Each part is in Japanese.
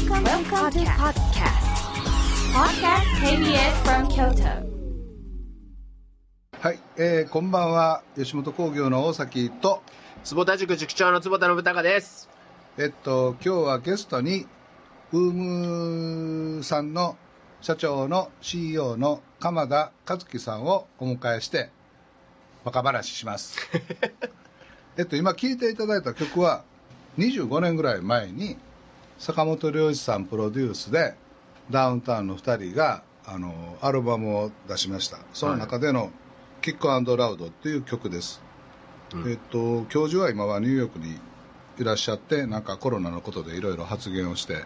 Welcome, Welcome to podcast. Podcast KBS from Kyoto. はい、えー、こんばんは吉本興業の大崎と坪田塾塾長の坪田信孝です。えっと今日はゲストにウームさんの社長の CEO の鎌田和樹さんをお迎えしてバカ話します えっと今聴いていただいた曲は25年ぐらい前に坂本龍一さんプロデュースでダウンタウンの2人があのアルバムを出しました。その中での「キックラウド」っていう曲です、えっと教授は今はニューヨークにいらっしゃってなんかコロナのことでいろいろ発言をして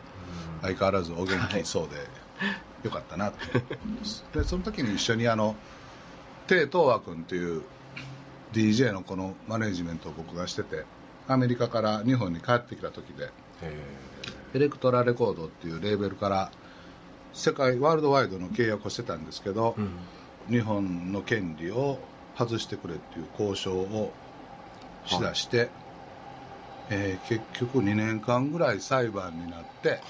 相変わらずお元気そうで、よかったなと思います。でその時に一緒にあの鄭東和君という DJ のこのマネジメントを僕がしててアメリカから日本に帰ってきた時でエレクトラレコードっていうレーベルから世界ワールドワイドの契約をしてたんですけど、日本の権利を外してくれっていう交渉をしだして、えー結局2年間ぐらい裁判になって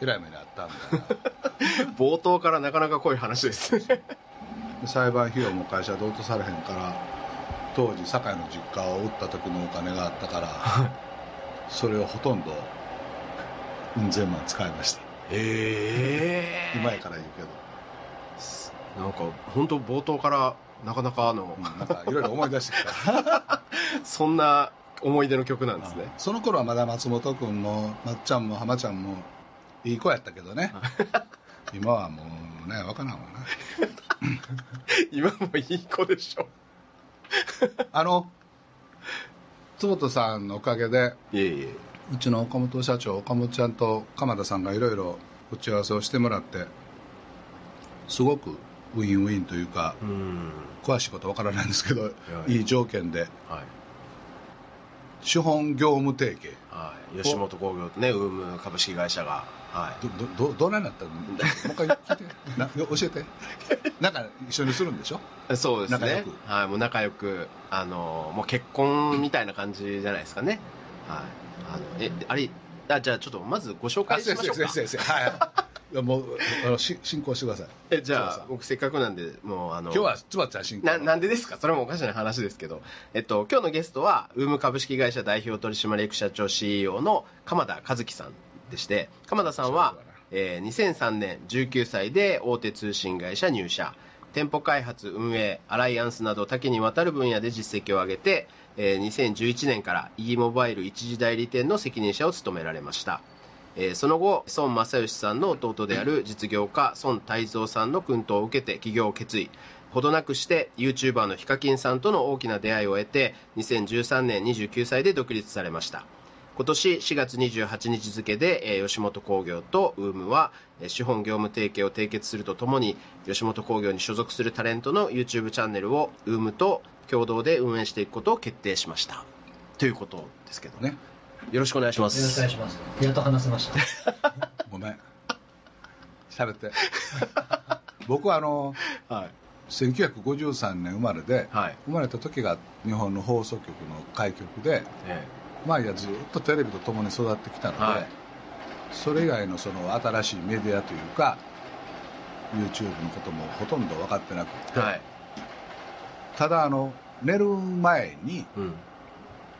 えらい目にあったんだな 冒頭からなかなか濃い話です。ね。で裁判費用も会社で落とされへんから当時堺の実家を売った時のお金があったからそれをほとんどうん千万使いました。え今やから言うけど。なんか本当冒頭からなかなかあの、うんなんかいろいろ思い出してきた。そんな思い出の曲なんですね。その頃はまだ松本君もまっちゃんも浜ちゃんもいい子やったけどね。今はもうね分からんわな。今もいい子でしょ。あの坪田さんのおかげでいえいえ。うちの岡本社長岡本ちゃんと鎌田さんがいろいろ打ち合わせをしてもらってすごくウィンウィンというかうん。詳しいことわからないんですけどやいい条件ではい。資本業務提携はい。吉本興業とね、ウーム株式会社が。はい。どどどどないなったのもう一回聞いてな教えて なんか一緒にするんでしょ？そうですね仲良く。はい。もう仲良く、あの、もう結婚みたいな感じじゃないですかね。はい。あの、え、あれ、あじゃあちょっとまずご紹介しましょうか。先生はい。もうあのし進行してください。えじゃあ僕せっかくなんでもうあの今日はつばちゃん進行。ななんでですか？それもおかしな話ですけど、えっと、今日のゲストはウーム株式会社代表取締役社長 CEO の鎌田和樹さんでして鎌田さんはえー2003年19歳で大手通信会社入社。店舗開発運営アライアンスなど多岐にわたる分野で実績を上げて、えー2011年から e モバイル一時代理店の責任者を務められました。えーその後孫正義さんの弟である実業家孫泰造さんの薫陶を受けて起業を決意。ほどなくして YouTuber のヒカキンさんとの大きな出会いを得て2013年29歳で独立されました。今年4月28日付で、え吉本興業とウームはえ資本業務提携を締結するとともに吉本興業に所属するタレントの YouTube チャンネルをウームと共同で運営していくことを決定しました。ということですけどね。よろしくお願いします。よろしくお願いします。やっと話せました。ごめん。喋って。僕はあのはい。1953年生まれで、はい。生まれた時が日本の放送局の開局でえまあいやずっとテレビと共に育ってきたので、はい。それ以外のその新しいメディアというか YouTube のこともほとんど分かってなくて、えはいただあの寝る前にうん。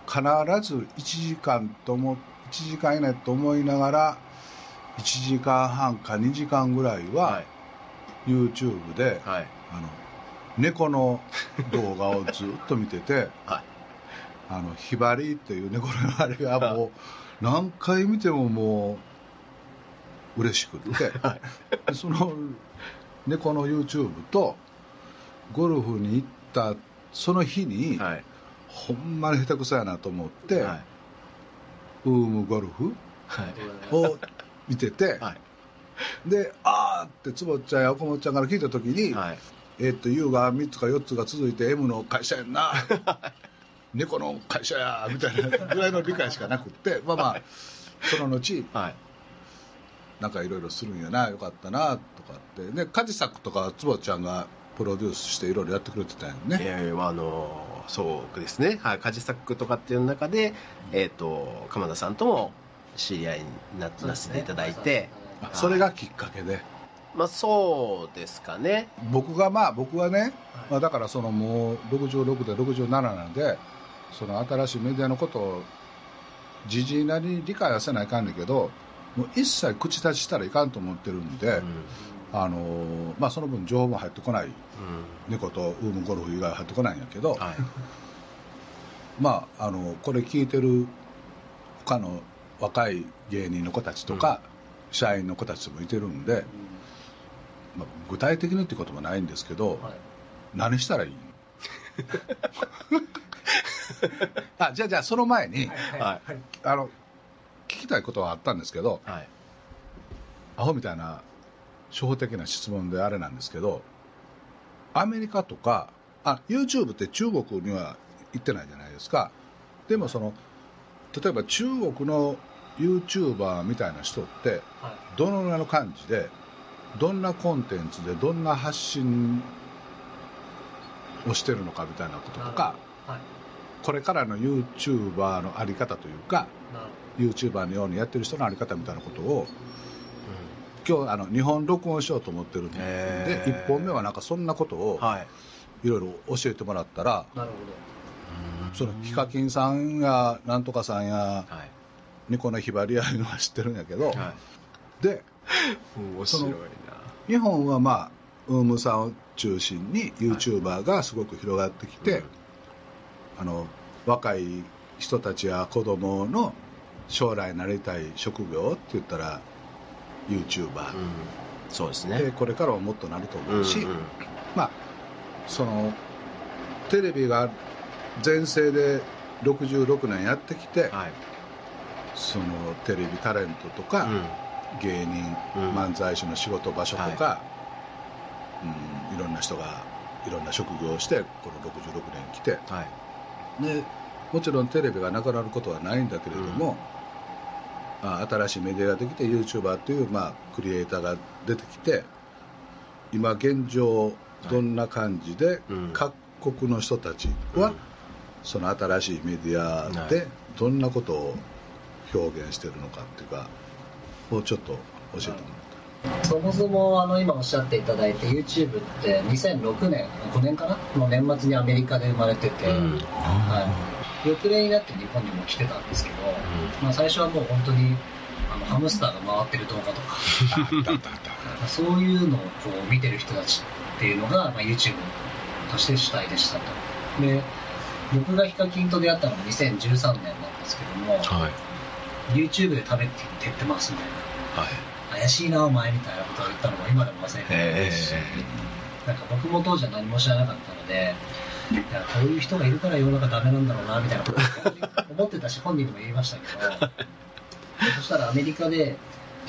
必ず1時間とも1時間以内と思いながら1時間半か2時間ぐらいは、はい。YouTube で、はい。あの猫の動画をずっと見てて はい。あのひばりっていう猫のあれがもう何回見てももう嬉しくって、でその猫の YouTube とゴルフに行ったその日に、はい。ほんまに下手くそやなと思って、はい。ウームゴルフはい。を見てて、はい。であーって坪ちゃんや岡本ちゃんから聞いた時に、はい。えっと U が3つか4つが続いて M の会社やんな 猫の会社やみたいなぐらいの理解しかなくって まあまあその後はい。なんかいろいろするんやなよかったなとかって。ねカジサックとか坪ちゃんがプロデュースしていろいろやってくれてたんよいね。やいやあのそうですね。はいカジサックとかっていう中でえっ、と鎌田さんとも知り合いにななせていただいて、あそれがきっかけで。まあそうですかね。僕がまあ僕はね、まあ、だからそのもう66で67なんでその新しいメディアのことをじじいなりに理解はせないかんねんけどもう一切口立ちしたらいかんと思ってるんで、あのーまあ、その分情報も入ってこない。猫とウームゴルフ以外は入ってこないんやけど、はい。まあ、あのこれ聞いてる他の若い芸人の子たちとか、社員の子たちもいてるんで、まあ、具体的にっていうこともないんですけど、はい。何したらいい？あじゃあじゃあその前に、はいはあの聞きたいことはあったんですけどはい。アホみたいな初歩的な質問であれなんですけどアメリカとかあ YouTube って中国には行ってないじゃないですか。でもその例えば中国の YouTuber みたいな人ってはい。どのぐらいの感じでどんなコンテンツでどんな発信をしてるのかみたいなこととかはい。これからの YouTuber のあり方というか YouTuber のようにやってる人のあり方みたいなことを今日あの2本録音しようと思ってるんでへー。1本目はなんかそんなことをはい。いろいろ教えてもらったらほど。なるそのヒカキンさんやなんとかさんやはい。ニコのひばりやいうのは知ってるんやけどはでい面白いな。日本はまあウームさんを中心に YouTuber がすごく広がってきて、あの若い人たちや子供の将来なりたい職業って言ったら YouTuber、うん。そうですでねこれからはもっとなると思うし、うんうん。まあそのテレビが全盛で66年やってきて、はい。そのテレビタレントとか、芸人、うん。漫才師の仕事場所とか、うん、いろんな人がいろんな職業をしてこの66年来て。はい。でもちろんテレビがなくなることはないんだけれども、あ新しいメディアができて YouTuber という、まあ、クリエイターが出てきて今現状どんな感じでうん。各国の人たちは、うん。その新しいメディアはでどんなことを表現してるのかっていうかをちょっと教えてもらった。そもそもあの今おっしゃっていただいて YouTube って2006年5年かな？の年末にアメリカで生まれてて、うん。はい、翌年になって日本にも来てたんですけど、まあ、最初はもう本当にあのハムスターが回ってる動画とかそういうのをこう見てる人たちっていうのが、まあ、YouTube として主体でしたとで僕がヒカキンと出会ったのが2013年なん。ですけども、はい YouTube で食べてってってますみたいなはい怪しいなお前みたいなことを言ったのが今でも忘れてないですし、なん。か僕も当時は何も知らなかったのでいやこういう人がいるから世の中ダメなんだろうなみたいなことを 思ってたし本人にも言いましたけど そしたらアメリカで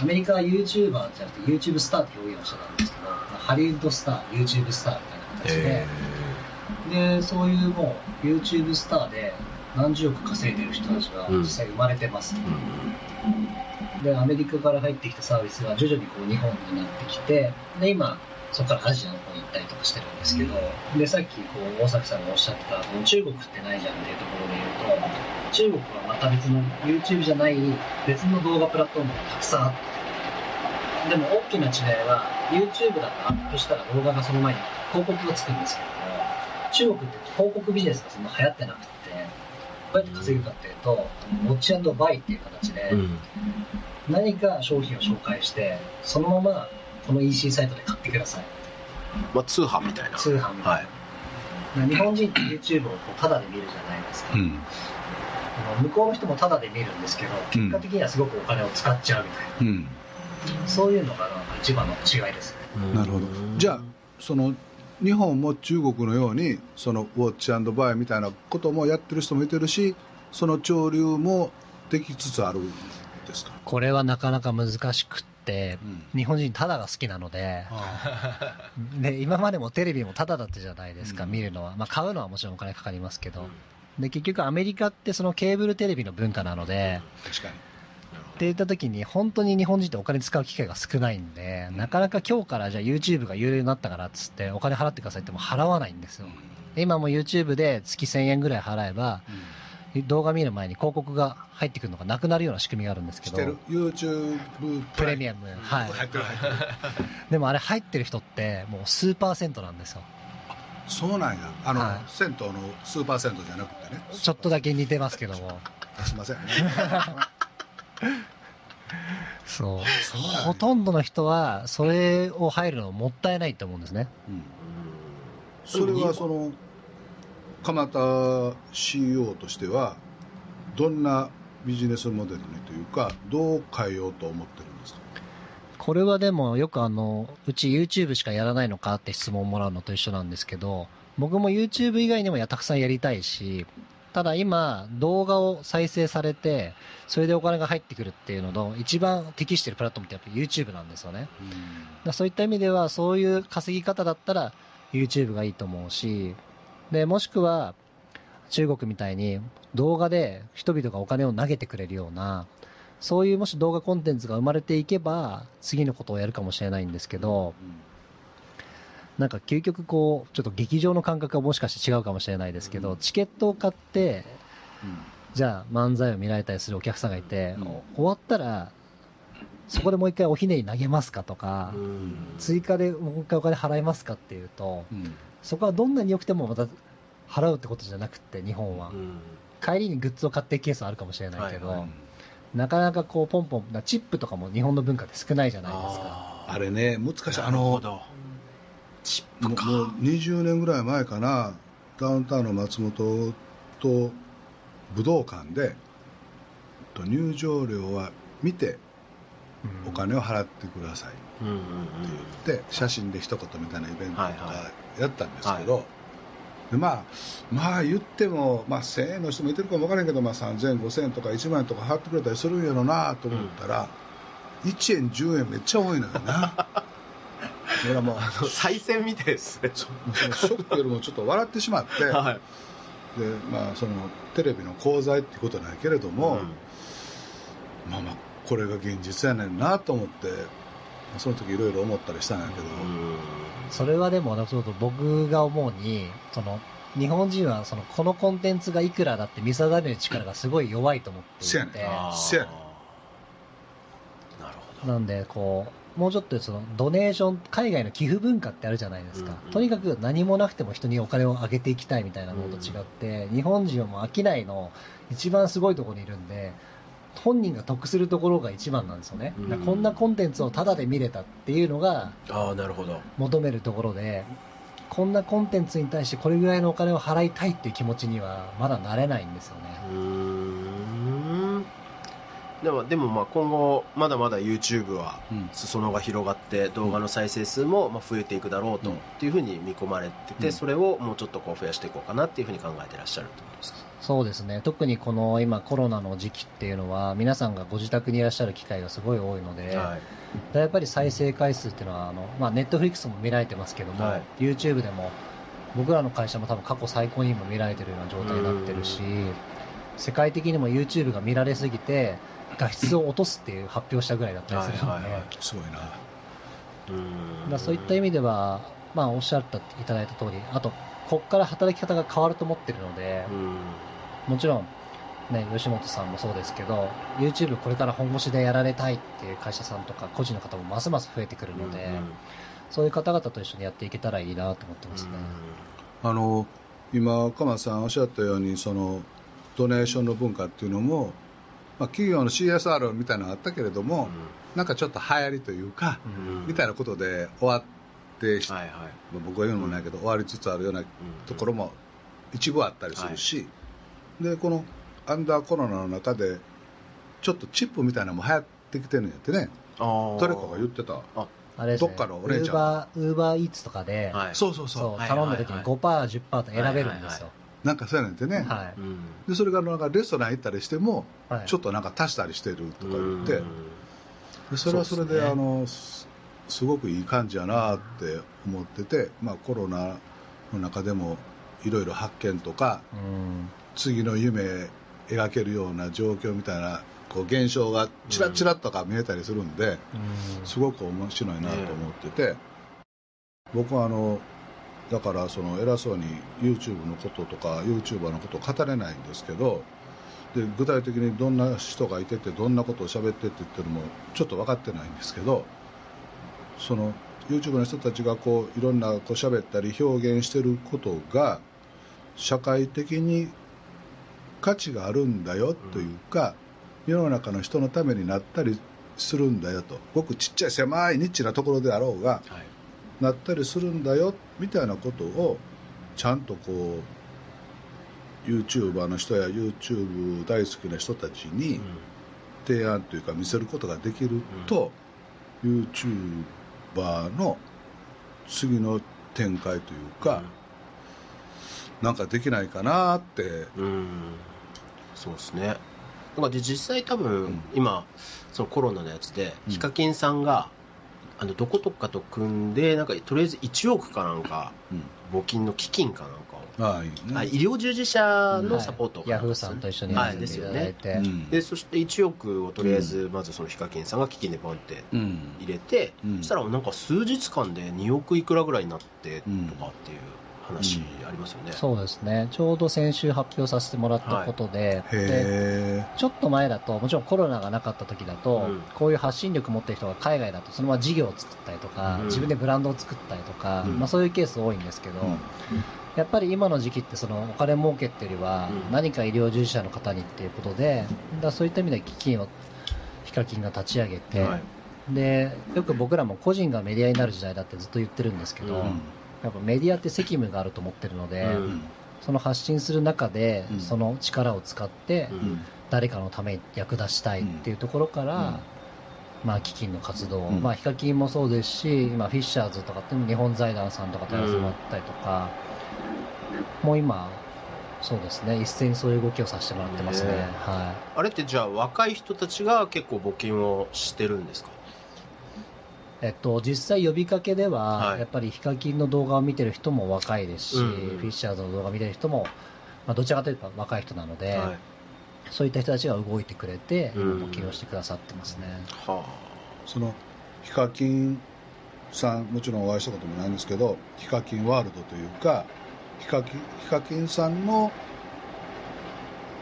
アメリカは YouTuber じゃなくて YouTube スターって表現をしてたんですけどハリウッドスター YouTube スターみたいな形で、でそういうもう YouTube スターで何十億稼いでる人たちが実際生まれてます、でアメリカから入ってきたサービスが徐々にこう日本になってきてで今そこからアジアの方に行ったりとかしてるんですけど、でさっきこう大崎さんがおっしゃってた中国ってないじゃんっていうところで言うと中国はまた別の YouTube じゃない別の動画プラットフォームがたくさんあってでも大きな違いは YouTube だとアップしたら動画がその前に広告がつくんですけども中国って広告ビジネスがそんな流行ってなくてどうやって稼ぐかっていうとウォッチバイっていう形で、うん。何か商品を紹介してそのままこの EC サイトで買ってください。まあ通販みたいな。通販みたいな、日本人って YouTube をこうタダで見るじゃないですか、うん。あの向こうの人もタダで見るんですけど結果的にはすごくお金を使っちゃうみたいうん。な、そういうのがなんか一番の違いですね。なるほど。じゃあその日本も中国のようにそのウォッチバイみたいなこともやってる人もいてるしその潮流もできつつあるんですか、これはなかなか難しく日本人タダが好きなのでで今までもテレビもタダだったじゃないですか、うん。見るのは、まあ、買うのはもちろんお金かかりますけど、で結局アメリカってそのケーブルテレビの文化なので、確かに。って言った時に本当に日本人ってお金使う機会が少ないんで、なかなか今日からじゃあ YouTube が有料になったからっつってお金払ってくださいっても払わないんですよ。で今も YouTube で月1000円ぐらい払えば動画見る前に広告が入ってくるのがなくなるような仕組みがあるんですけど YouTube プレミアム。はい。入ってる入ってる。でもあれ入ってる人ってもう数パーセントなんですよ。そうなんや。あの、はい。銭湯のスーパー銭湯じゃなくてね。ちょっとだけ似てますけども。すいませんね。そう。そうほとんどの人はそれを入るのもったいないと思うんですね。うん。それはその蒲田 CEO としてはどんなビジネスモデルにというかどう変えようと思ってるんですか？これはでもよくあのうち YouTube しかやらないのかって質問をもらうのと一緒なんですけど僕も YouTube 以外にもやたくさんやりたいしただ今動画を再生されてそれでお金が入ってくるっていうのの一番適しているプラットフォームってやっぱり YouTube なんですよね。だからそういった意味ではそういう稼ぎ方だったら YouTube がいいと思うしでもしくは中国みたいに動画で人々がお金を投げてくれるようなそういうもし動画コンテンツが生まれていけば次のことをやるかもしれないんですけどなんか究極こうちょっと劇場の感覚はもしかして違うかもしれないですけど、うん。チケットを買ってうん。じゃあ漫才を見られたりするお客さんがいて、終わったらそこでもう一回おひねり投げますかとか、うん。追加でもう一回お金払いますかっていうとうんそこはどんなに良くてもまた払うってことじゃなくて日本は、うん。帰りにグッズを買っていくケースはあるかもしれないけど、はいはなかなかこうポンポンチップとかも日本の文化って少ないじゃないですか。ああれね難しいーあのチップか。もうもう20年ぐらい前かなダウンタウンの松本と武道館でと入場料は見てうん。お金を払ってくださいって言って写真で一言みたいなイベントとかやったんですけど、でまあまあ言っても、まあ、1000円の人もいてるかも分からんけど、まあ、3000円5000円とか1万円とか払ってくれたりするんやろなと思ったら、1円10円めっちゃ多いのよな。俺はもうあの再選みたいですね。ショックよりもちょっと笑ってしまって、はい。でまあ、そのテレビの功罪っていうことはないけれども、まあまあこれが現実やねんなと思ってその時いろいろ思ったりしたんやけど、それはでもちょっと僕が思うにその日本人はそのこのコンテンツがいくらだって見定める力がすごい弱いと思っていて。せやねなるほどなんでこうもうちょっとそのドネーション海外の寄付文化ってあるじゃないですか、うんうん。とにかく何もなくても人にお金をあげていきたいみたいなのと違って、日本人はもう商いの一番すごいところにいるんで本人が得するところが一番なんですよね、うん。こんなコンテンツをタダで見れたっていうのがああなるほど。求めるところでこんなコンテンツに対してこれぐらいのお金を払いたいっていう気持ちにはまだなれないんですよね、でもでもまあ今後まだまだ YouTube はうん。裾野が広がって動画の再生数もまあ増えていくだろうと、うん。っていうふうに見込まれてて、うん。それをもうちょっとこう増やしていこうかなっていうふうに考えてらっしゃるってことですか？そうですね。特にこの今コロナの時期っていうのは皆さんがご自宅にいらっしゃる機会がすごい多いので、はい。やっぱり再生回数っていうのはあの、まあ、ネットフリックスも見られてますけども、はい。YouTube でも僕らの会社も多分過去最高にも見られてるような状態になってるし世界的にも YouTube が見られすぎて画質を落とすっていう発表したぐらいだったりするので、はいはいはい。すごいな。うん。らそういった意味では、まあ、おっしゃっていただいた通りあとここから働き方が変わると思ってるので、うん。もちろん、ね、吉本さんもそうですけど YouTube これから本腰でやられたいっていう会社さんとか個人の方もますます増えてくるので、うんそういう方々と一緒にやっていけたらいいなと思ってますね。あの今鎌田さんおっしゃったようにそのドネーションの文化っていうのも、まあ、企業の CSR みたいなのがあったけれども、なんかちょっと流行りというか、うん。みたいなことで終わって、はいはい。まあ僕は言うのもないけど、終わりつつあるようなところも一部あったりするし、でこのアンダーコロナの中でちょっとチップみたいなのも流行ってきてるんやってね。誰かが言ってた。あれですね、どっかのお姉ちゃん。ウーバー、ウーバーイーツとかで、はい。そうそうそう。頼んだ時にはい5%、10%と選べるんですよ。なんかそうやねんてね、はい。うん。でそれがなんかレストラン行ったりしても、はい。ちょっとなんか足したりしてるとか言って、それはそれでそうですね。あのすすごくいい感じやなって思ってて、まあ、コロナの中でもいろいろ発見とかうん。次の夢描けるような状況みたいなこう現象がチラチラとか見えたりするんで、うんすごく面白いなと思ってて、僕はあのだからその偉そうに YouTube のこととか YouTuber のことを語れないんですけどで具体的にどんな人がいててどんなことを喋ってって言ってるのもちょっと分かってないんですけどその YouTube の人たちがこういろんなこう喋ったり表現してることが社会的に価値があるんだよというか、世の中の人のためになったりするんだよと。ごくちっちゃい狭いニッチなところであろうが、はい。なったりするんだよみたいなことをちゃんとこう YouTuber の人や YouTube 大好きな人たちに提案というか見せることができると、YouTuber の次の展開というか、なんかできないかなって、うん、うんそうですね。なんかで実際多分、うん。今そのコロナのやつでうん。ヒカキンさんが、あのどことかと組んでなんかとりあえず1億かなんか募金の基金かなんかを、ああい医療従事者のサポート。かヤフーさんと一緒にはい。やっていですよね。ただいて、うん。でそして1億をとりあえずまずそのヒカキンさんが基金でポンってうん。入れて、うん。そしたらなんか数日間で2億いくらぐらいになってうんとかっていう話ありますよね、そうですね、ちょうど先週発表させてもらったことで、でへちょっと前だと、もちろんコロナがなかった時だと、うん。こういう発信力持ってる人が海外だと、そのまま事業を作ったりとか、うん。自分でブランドを作ったりとか、うん。まあ、そういうケース多いんですけど、うんやっぱり今の時期ってそのお金儲けっていうよりは、うん。何か医療従事者の方にっていうことで、だそういった意味で基金を、ヒカキンが立ち上げて、はい。で、よく僕らも個人がメディアになる時代だってずっと言ってるんですけど、うん。やっぱメディアって責務があると思ってるので、うん。その発信する中で、うん。その力を使って、うん。誰かのために役立ちたいっていうところから、まあ、基金の活動、うん。まあ、ヒカキンもそうですし、今、フィッシャーズとかって日本財団さんとかとやらせてもらったりとか、もう今、そうですね、一斉にそういう動きをさせてもらってますね。ねはあれってじゃあ若い人たちが結構募金をしてるんですか？いえっと、実際呼びかけでは、はい。やっぱりヒカキンの動画を見てる人も若いですし、うんうん。フィッシャーズの動画を見てる人も、まあ、どちらかというと若い人なので、はい。そういった人たちが動いてくれて、今うん。募金をしてくださってますね。はそのヒカキンさんもちろんお会いしたこともないんですけどヒカキンワールドというかヒカキンヒカキンさんの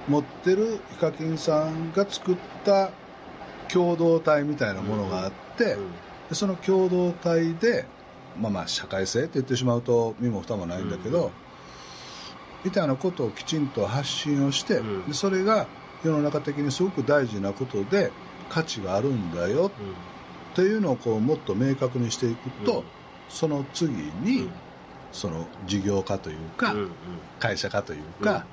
持ってるヒカキンさんが作った共同体みたいなものがあって、うん。でその共同体で、まあ、まあ社会性って言ってしまうと身も蓋もないんだけど、うん。みたいなことをきちんと発信をして、うん。でそれが世の中的にすごく大事なことで価値があるんだよっていうのをこうもっと明確にしていくと、うん。その次に、うんその事業化というか、うんうん。会社化というか、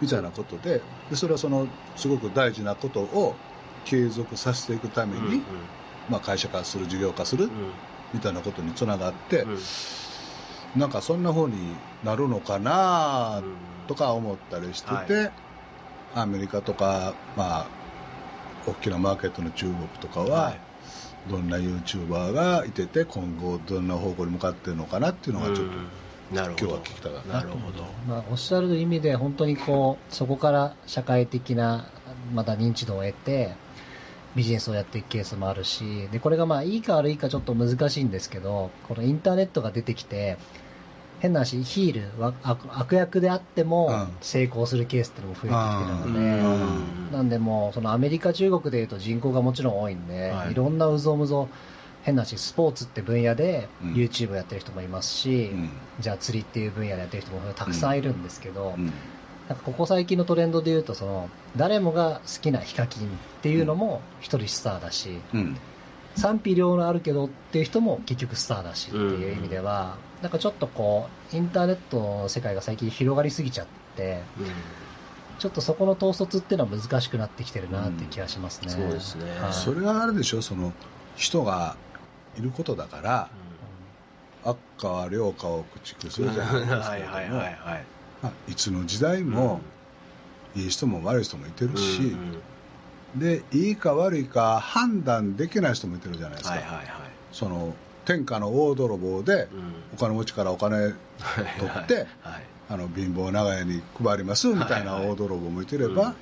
みたいなことででそれはそのすごく大事なことを継続させていくために、うんうん。まあ、会社化する事業化するみたいなことにつながって、うん。なんかそんな風になるのかなうんとか思ったりしてて、はアメリカとか、まあ、大きなマーケットの中国とかは、はいどんな YouTuber がいてて今後どんな方向に向かってるのかなっていうのがちょっと、うん。なるほど。今日は聞きたかったなるほど。まあ、おっしゃる意味で本当にこうそこから社会的なまた認知度を得てビジネスをやっていくケースもあるしでこれがまあいいか悪いかちょっと難しいんですけどこのインターネットが出てきて変な話ヒールわ悪悪役であってもうん。成功するケースっていうのも増えてきてるので、うん。なんでもうそのアメリカ、中国でいうと人口がもちろん多いんで、はい。い、ろんなうぞうむぞ変なしスポーツって分野でうん。YouTube をやってる人もいますし、うん。じゃあ釣りっていう分野でやってる人もたくさんいるんですけど、うん。なんかここ最近のトレンドでいうとその誰もが好きなヒカキンっていうのも一人スターだし、うん。賛否両論あるけどっていう人も結局スターだしっていう意味では、なんかちょっとこうインターネットの世界が最近広がりすぎちゃってちょっとそこの統率っていうのは難しくなってきてるなっていう気がしますね。うんそうですね。はい。それはあれでしょその人がいることだから悪化は良化を駆逐するじゃないですか、はいはいはいはい。まあいつの時代も、いい人も悪い人もいてるし、うんうん。でいいか悪いか判断できない人もいてるじゃないですか、はいはいはい。その天下の大泥棒でうん。お金持ちからお金取ってはいあの貧乏長屋に配りますみたいな大泥棒もいてれば、うん。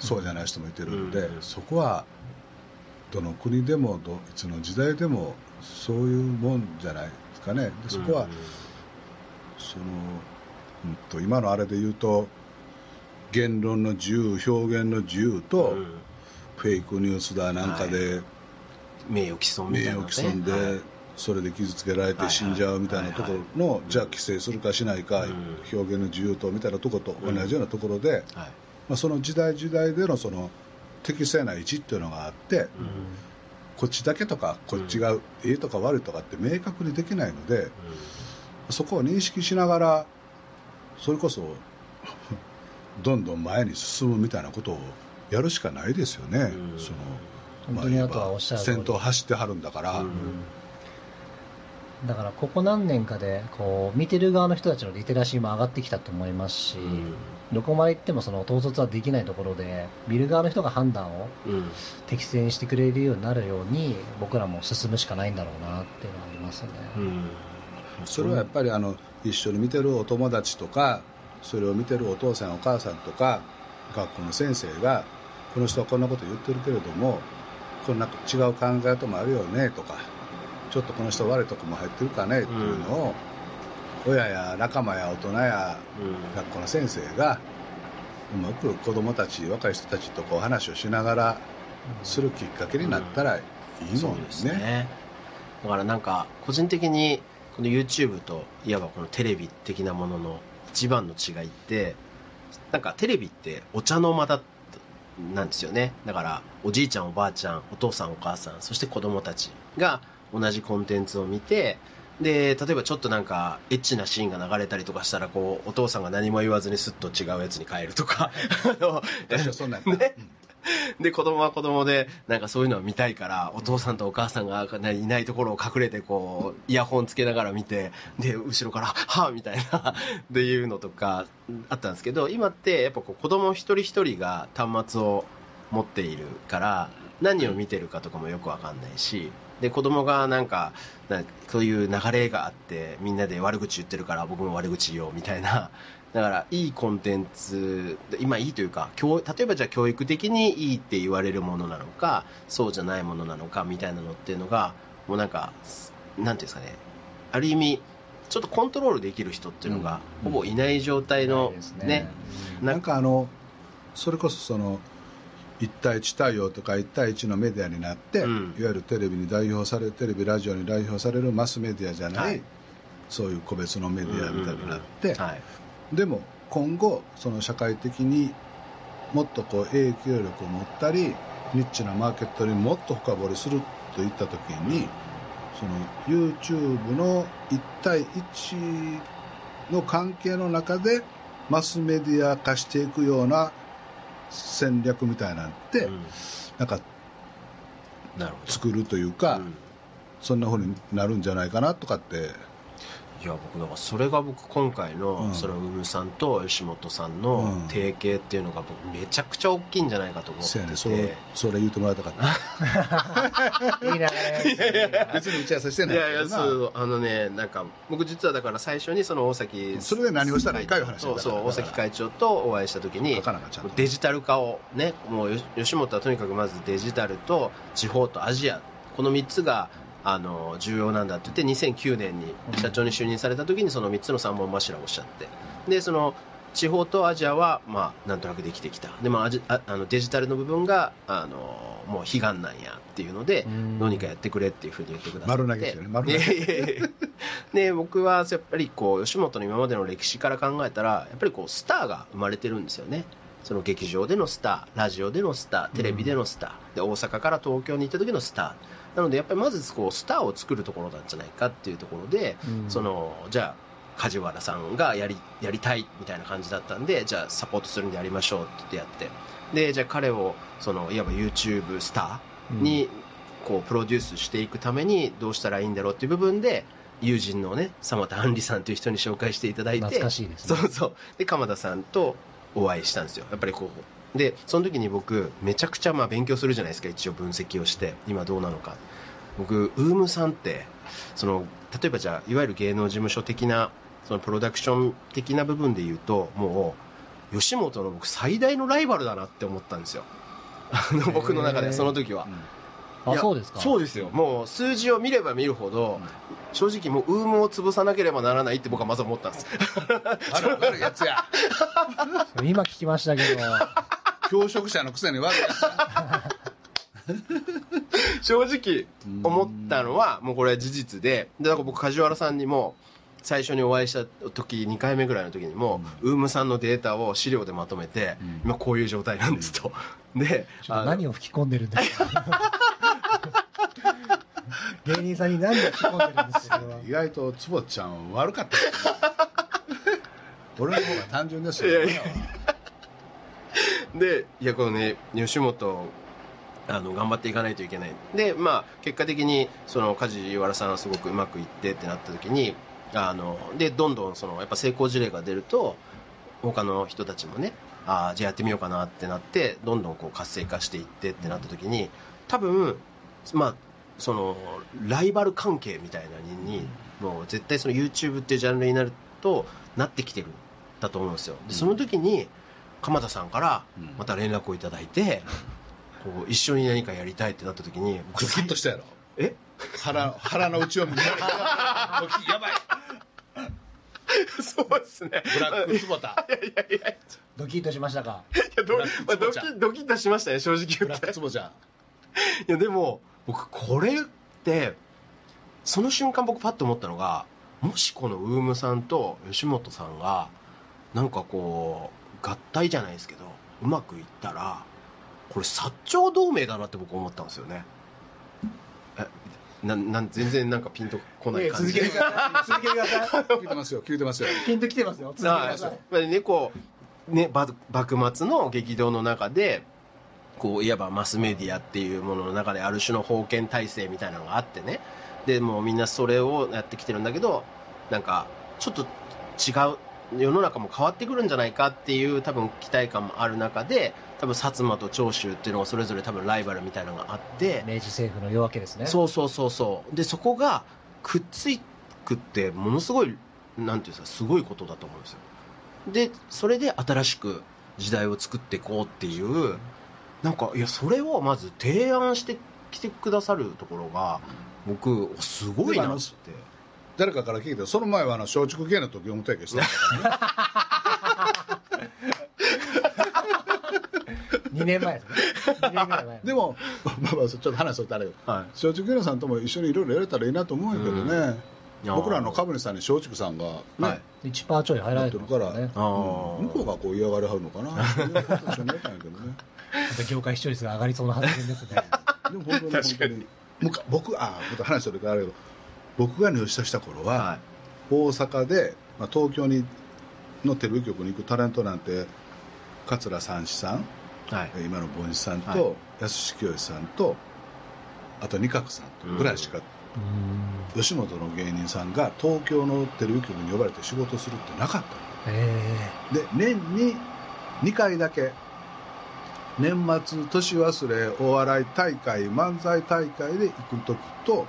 そうじゃない人もいてるんで、うん。そこはどの国でもどいつの時代でもそういうもんじゃないですかね。でそこは、うん。その、うん、と今のあれで言うと言論の自由表現の自由と、うん。フェイクニュースだなんかで、名誉毀損みたいな、ね、名誉毀損で、はいそれで傷つけられて死んじゃうみたいなところの、じゃあ規制するかしないか、うん。表現の自由とみたいなところと同じようなところで、はい。まあ、その時代時代でのその適正な位置っていうのがあって、こっちだけとかこっちがいいとか悪いとかって明確にできないので、そこを認識しながらそれこそ どんどん前に進むみたいなことをやるしかないですよね、うん。その本当にあとはおっしゃる通り。先頭走ってはるんだから、うんだからここ何年かでこう見てる側の人たちのリテラシーも上がってきたと思いますし、うん。どこまで行ってもその統率はできないところで見る側の人が判断をうん。適正にしてくれるようになるように僕らも進むしかないんだろうなっていうのはありますね。うん。それはやっぱりあの一緒に見てるお友達とかそれを見てるお父さんお母さんとか学校の先生がこの人はこんなこと言ってるけれどもこんな違う考え方もあるよねとかちょっとこの人悪いとこも入ってるかねっていうのを、親や仲間や大人やうん。学校の先生がうまく子供たち若い人たちとこう話をしながらするきっかけになったらいいもんですね。ねだからなんか個人的にこの YouTube といわばこのテレビ的なものの一番の違いってなんかテレビってお茶の間だなんですよね。だからおじいちゃんおばあちゃんお父さんお母さんそして子供たちが同じコンテンツを見てで例えばちょっとなんかエッチなシーンが流れたりとかしたらこうお父さんが何も言わずにスッと違うやつに変えるとか。あのそんなんね。で子供は子供でなんかそういうのを見たいからお父さんとお母さんがいないところを隠れてこうイヤホンつけながら見てで後ろから「はあ」みたいな っていうのとかあったんですけど今ってやっぱこう子供一人一人が端末を持っているから何を見てるかとかもよくわかんないしで子供がなんかなそういう流れがあってみんなで悪口言ってるから僕も悪口言おうみたいな。だからいいコンテンツ今いいというか教例えばじゃあ教育的にいいって言われるものなのかそうじゃないものなのかみたいなのっていうのがもうなんかなんていうんですかね。ある意味ちょっとコントロールできる人っていうのがうん。ほぼいない状態のないですね。ね。なんかあのそれこそその1対1対応とか1対1のメディアになって、うん。いわゆるテレビに代表されるテレビラジオに代表されるマスメディアじゃない、はい。そういう個別のメディアみたいになって、はい。でも今後その社会的にもっとこう影響力を持ったりニッチなマーケットにもっと深掘りするといった時にその YouTube の1対1の関係の中でマスメディア化していくような戦略みたいなんて、うん。なんか作るというか、うん。そんな風になるんじゃないかなとかっていや僕だからそれが僕今回の、うん。そのウムさんと吉本さんのうん。提携っていうのが僕めちゃくちゃ大きいんじゃないかと思ってて、せやね。それそれ言うてもらいたかった。いい流れ 別に打ち合わせしてないいやいやそうあのねなんか僕実はだから最初にその大崎それで何をしたらいいかいう話だそうそう大崎会長とお会いした時に書かなあかんちゃんと。デジタル化をねもうよ吉本はとにかくまずデジタルと地方とアジアこの3つがあの重要なんだって言って2009年に社長に就任された時にその3つの三本柱をおっしゃって。でその地方とアジアは、まあ、なんとなくできてきた。でもアジああのデジタルの部分があのもう悲願なんやっていうのでうん。どうにかやってくれっていうふうに言ってくださって。丸投げですよね。丸投げ。で僕はやっぱりこう吉本の今までの歴史から考えたらやっぱりこうスターが生まれてるんですよね。その劇場でのスターラジオでのスターテレビでのスター、で大阪から東京に行った時のスターなのでやっぱりまずこうスターを作るところなんじゃないかっていうところで、うん。そのじゃあ梶原さんがやりやりたいみたいな感じだったんでじゃあサポートするんでやりましょうってやって。でじゃあ彼をそのいわば YouTube スターにこうプロデュースしていくためにどうしたらいいんだろうっていう部分で友人のね様田杏里さんという人に紹介していただいて懐かしいですね。そうそう。で鎌田さんとお会いしたんですよ。やっぱりこうでその時に僕めちゃくちゃまあ勉強するじゃないですか一応分析をして今どうなのか。僕ウームさんってその例えばじゃあいわゆる芸能事務所的なそのプロダクション的な部分で言うともう吉本の僕最大のライバルだなって思ったんですよ。あの僕の中ではその時は、いやそうですか。そうですよ。もう数字を見れば見るほど、正直もうウームを潰さなければならないって僕はまず思ったんです。ある悪いやつや 今聞きましたけど、教職者のくせに悪い。やつや正直思ったのはもうこれは事実ででだから僕梶原さんにも最初にお会いした時2回目ぐらいの時にも、ウームさんのデータを資料でまとめて、うん。今こういう状態なんですと、でちょっと何を吹き込んでるんですか？芸人さんに何を吹き込んでるんですか？意外と坪ちゃん悪かった。ですね俺の方が単純ですよ。いやいやでいやこのね吉本あの頑張っていかないといけない。でまあ結果的にその梶原さんはすごくうまくいってってなった時にあのでどんどんそのやっぱ成功事例が出ると他の人たちもねあーじゃあやってみようかなってなってどんどんこう活性化していってってなった時に多分まあそのライバル関係みたいなのにもう絶対その YouTube っていうジャンルになるとなってきてるんだと思うんですよ。でその時に鎌田さんからうん。また連絡をいただいて、こう一緒に何かやりたいってなった時にドキッとしたやろ？え？腹腹の内を見られたドキやばい。そうですね。ブラック坪田いやいやいやいドキッとしましたか？やどまあドキドキッとしましたね正直ブラッ言ってク坪ちゃん。いやでも僕これってその瞬間僕パッと思ったのがもしこのウームさんと吉本さんがなんかこう合体じゃないですけどうまくいったらこれ薩長同盟だなって僕思ったんですよね。えななん全然なんかピンとこない感じ。続けてください。続けてください。聞いてますよ聞い。てますよピンときてますよ。続けてくああださいまあねこうねば幕末の激動の中でこういわばマスメディアっていうものの中である種の封建体制みたいなのがあってね。でもうみんなそれをやってきてるんだけどなんかちょっと違う世の中も変わってくるんじゃないかっていう多分期待感もある中で多分薩摩と長州っていうのがそれぞれ多分ライバルみたいなのがあって明治政府の夜明けですね。そうそうそうそう。でそこがくっついくってものすごいなんていうんですかすごいことだと思うんですよ。でそれで新しく時代を作っていこうっていうなんかいやそれをまず提案してきてくださるところが僕すごいなって誰かから聞いてその前はあの松竹芸の時表提してたからね。2年前ですね。2年ぐらい前。でもまあまあちょっと話それてあれよ。はい。松竹芸能さんとも一緒にいろいろやれたらいいなと思うんやけどね、いやー僕らの株主さんに松竹さんがね、はい。1パーちょい入られてますからね。向こうがこう嫌がりはるのかな。そういうこと一緒にやったんやけどね。また業界視聴率が上がりそうな発言ですね。でも本当に本当に。僕あまた話それからあれけど僕が入社した頃は、はい。大阪で、まあ、東京にのテレビ局に行くタレントなんて桂三枝さんはい。え今の凡司さんはい。と安清さんとあと二角さんとぐらいしか、吉本の芸人さんが東京のテレビ局に呼ばれて仕事するってなかったで年に2回だけ年末年忘れお笑い大会漫才大会で行く時と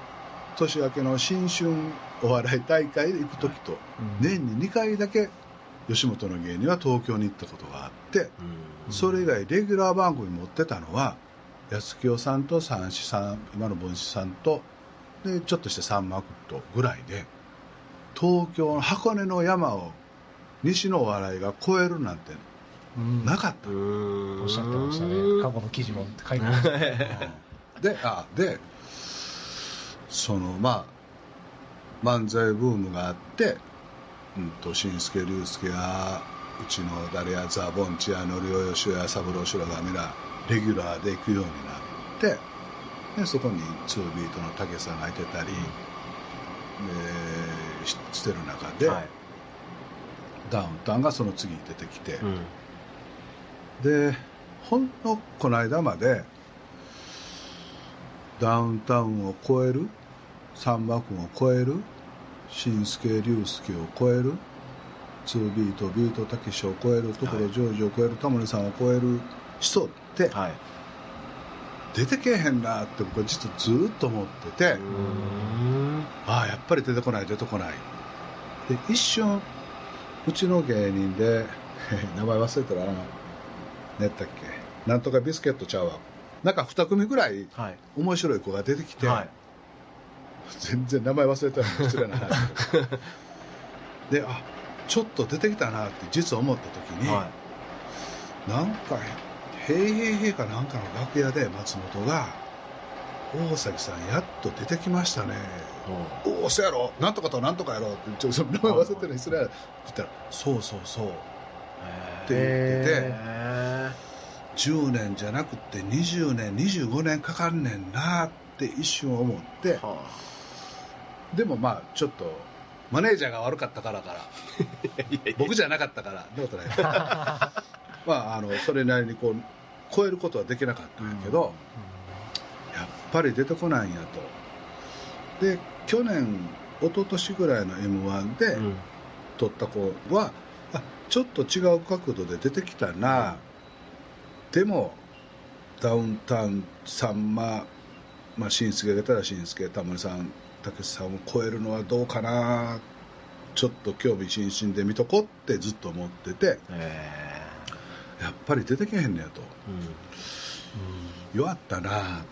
年明けの新春お笑い大会で行く時と、年に2回だけ吉本の芸人は東京に行ったことがあってうん。それ以外レギュラー番組持ってたのは安清さんと三枝さん今の凡司さんとでちょっとしてさんまとぐらいで東京の箱根の山を西のお笑いが超えるなんてうん。なかっうーんおっしゃってましたね。過去の記事も書いてましたね。た、であでそのまあ漫才ブームがあってうんと新助竜介やうちの誰やザ・ボンチやのりおよしおや三郎白が皆レギュラーで行くようになってでそこにツービートの武さんがいてたり、でししてる中で、はい。ダウンタウンがその次に出てきて、うん。でほんのこの間までダウンタウンを超えるさんま君を超える新助竜介を超える2ビートビートたけしを超えるところジョージを超えるタモリさんを超える人ってはい。出てけえへんなって僕は実はずーっと思ってて、ああやっぱり出てこない出てこない。で一瞬うちの芸人で 名前忘れたらな何やったっけ？なんとかビスケットちゃうわ。なんか2組ぐらいはい。面白い子が出てきて、はい全然名前忘れたのに失礼な。話 であちょっと出てきたなって実は思った時に、はなんか「へいへいへい」かなんかの楽屋で松本が「大崎さんやっと出てきましたね」いおお、そうやろ。なんとかとなんとかやろって、ちょっと名前忘れてるのにすら、って言ったら、そうそうそう、って言ってて、へ10年じゃなくて20年、25年かかんねんなって一瞬思ってー、はでもまあ、ちょっと、マネージャーが悪かったからから、僕じゃなかったから、どうことないまあ、あの、それなりにこう、超えることはできなかったんやけど、やっぱり出てこないんやと。で、去年、一昨年ぐらいの m 1で、うん。撮った子はあちょっと違う角度で出てきたな、でもダウンタウンさんままあ新助が出たら新助タモリさんたけしさんを超えるのはどうかな。ちょっと興味津々で見とこってずっと思ってて。へやっぱり出てけへんねやと。ー弱ったな。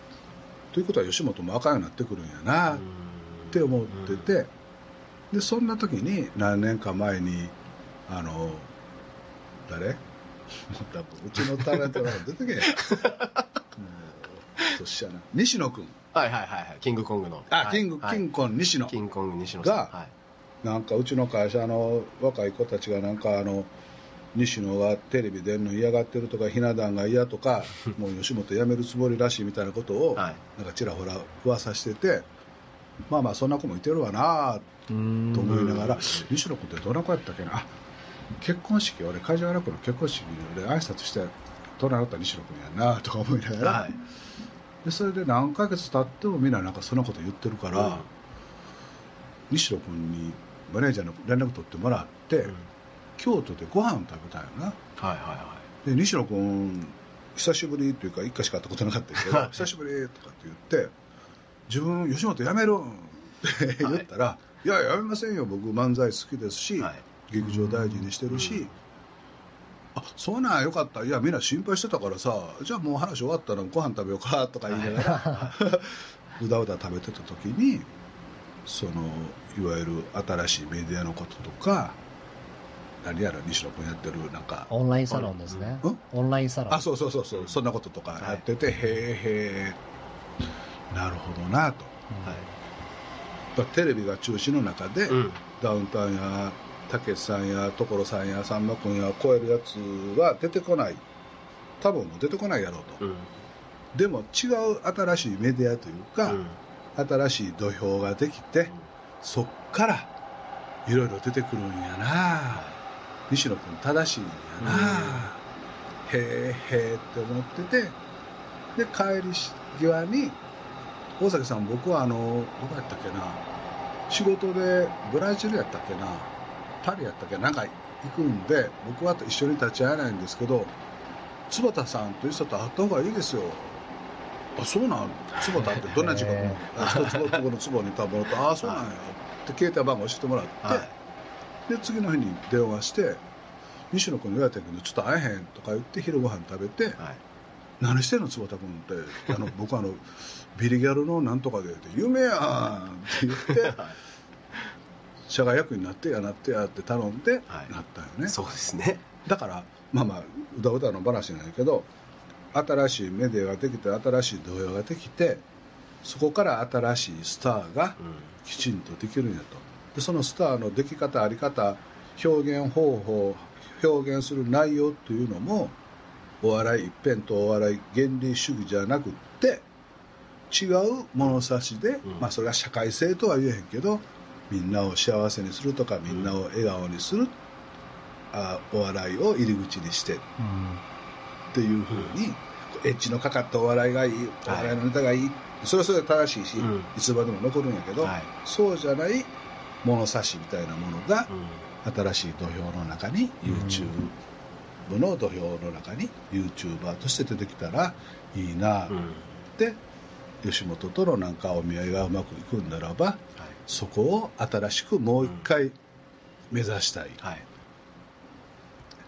ということは吉本もあかんようになってくるんやな、うんって思ってて、でそんな時に何年か前にあの誰？うちのタレントなんか出てけへん。も う年やな西野君はいはいはいはい。キングコングの。あ、はい。キング、はい。キングコン西野。キングコング西野さん。がはい。なんかうちの会社の若い子たちがなんかあの西野がテレビ出るの嫌がってるとかひな壇が嫌とか もう吉本辞めるつもりらしいみたいなことを、はい。なんかちらほら噂しててまあまあそんな子もいてるわなと思いながら西野君ってどんな子やったっけな？あ結婚式俺会場楽の結婚式で挨拶して隣だった西野君やなとか思いながら、はいでそれで何ヶ月経ってもみんななんかそんなこと言ってるから、うん。西野君にマネージャーの連絡取ってもらって、うん。京都でご飯食べたんよな。はいはいはで西野君久しぶりっていうか一回しか会ったことなかったけど久しぶりとかって言って自分吉本辞めるんって言ったら、い、や辞めませんよ。僕漫才好きですし、はい。劇場大事にしてるし、うんあそうなんよかった。いやみんな心配してたからさじゃあもう話終わったらご飯食べようかとか言いながら、うだうだ食べてた時にそのいわゆる新しいメディアのこととか何やら西野君やってるなんかオンラインサロンですね。うん？オンラインサロン。あそうそうそうそうそんなこととかやってて、へえへえなるほどなと。いはい。テレビが中止の中で、うん。ダウンタウンやたけしさんや所さんやさんま君や超えるやつは出てこない。多分もう出てこないやろうと、うん。でも違う新しいメディアというか、うん。新しい土俵ができてそっからいろいろ出てくるんやな。西野君正しいんやな、へえへえって思っててで帰り際に大崎さん僕はあのどこやったっけな仕事でブラジルやったっけなパリやったっけ？ななんか行くんで僕は一緒に立ち会えないんですけど坪田さんという人と会った方がいいですよ。あそうなん？坪田ってどんな字書くのへあそう坪田の坪に多分ああそうなんや。って携帯番号教えてもらって、はい。で次の日に電話して西野君に言われたけどちょっと会えへんとか言って昼ご飯食べて、はい。何してんの？坪田君って。あの僕あのビリギャルのなんとかでって夢やんって言って 社外役員になってやなってやって頼んで、はい。なったよね。そうですね。だからまあまあうだうだの話なんやけど新しいメディアができて新しい動揺ができてそこから新しいスターがきちんとできるんやと。でそのスターのでき方あり方表現方法表現する内容というのもお笑い一辺とお笑い原理主義じゃなくって違う物差しで、うん。まあそれが社会性とは言えへんけどみんなを幸せにするとかみんなを笑顔にする、あお笑いを入り口にしてうんっていうふうに、エッジのかかったお笑いがいいお笑いのネタがいい、それはそれで正しいし、うん。いつまでも残るんやけど、はい。そうじゃない物差しみたいなものがうん。新しい土俵の中に YouTube の土俵の中に YouTuber として出てきたらいいなっうん。て、吉本とのなんかお見合いがうまくいくんならばはいそこを新しくもう一回目指したい、はい。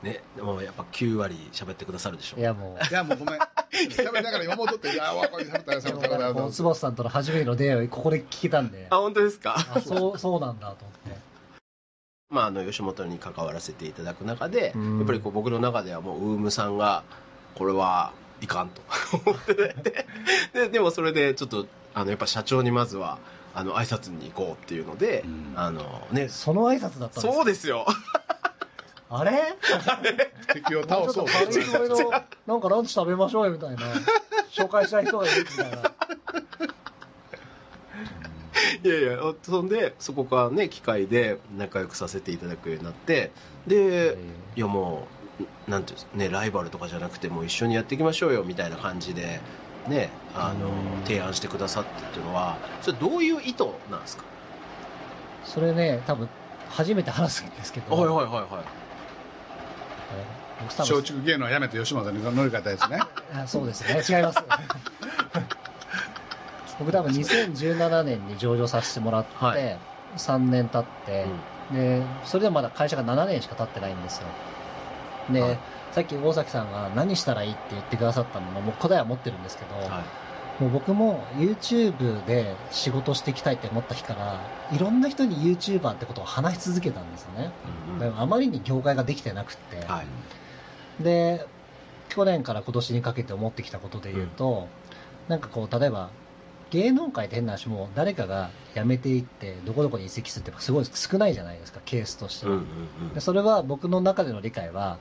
ねでもやっぱ9割喋ってくださるでしょ。いやもう、いやもうごめん。喋りながら今戻 って、あ、わかりました、でもだからこう坪さんとの初めての出会いをここで聞けたんで。あ、本当ですか？あそうそうなんだと思って。まあ、あの吉本に関わらせていただく中で、うん。やっぱりこう僕の中ではもうウームさんがこれはいかんと思ってて。ででもそれでちょっとあのやっぱ社長にまずはあの挨拶に行こうっていうので、うん。あのねその挨拶だったんです。そうですよ。あれ？敵を倒そう。もうちょっと軽い声のなんかランチ食べましょうよみたいな。紹介したい人がいるみたいな。いやいやそんでそこからね機会で仲良くさせていただくようになってでいやもうなんていうんですかねライバルとかじゃなくてもう一緒にやっていきましょうよみたいな感じでねあのうん提案してくださったっていうのはそれどういう意図なんですか？それね多分初めて話すんですけど、はいはいはいはい。僕多分松竹芸能を辞めて吉本に乗り換えたやつね。あそうですね。違います。僕多分2017年に上場させてもらって、はい。3年経って、でそれでもまだ会社が7年しか経ってないんですよ。で、はいさっき大崎さんが何したらいいって言ってくださったのももう答えは持ってるんですけど、はい。もう僕も YouTube で仕事していきたいって思った日からいろんな人に YouTuber ってことを話し続けたんですよね、うんうん。でもあまりに業界ができてなくって、はい。で去年から今年にかけて思ってきたことで言うと、なんかこう例えば芸能界って変な話も誰かが辞めていってどこどこに移籍するってすごい少ないじゃないですかケースとしては、うんうんうん。でそれは僕の中での理解は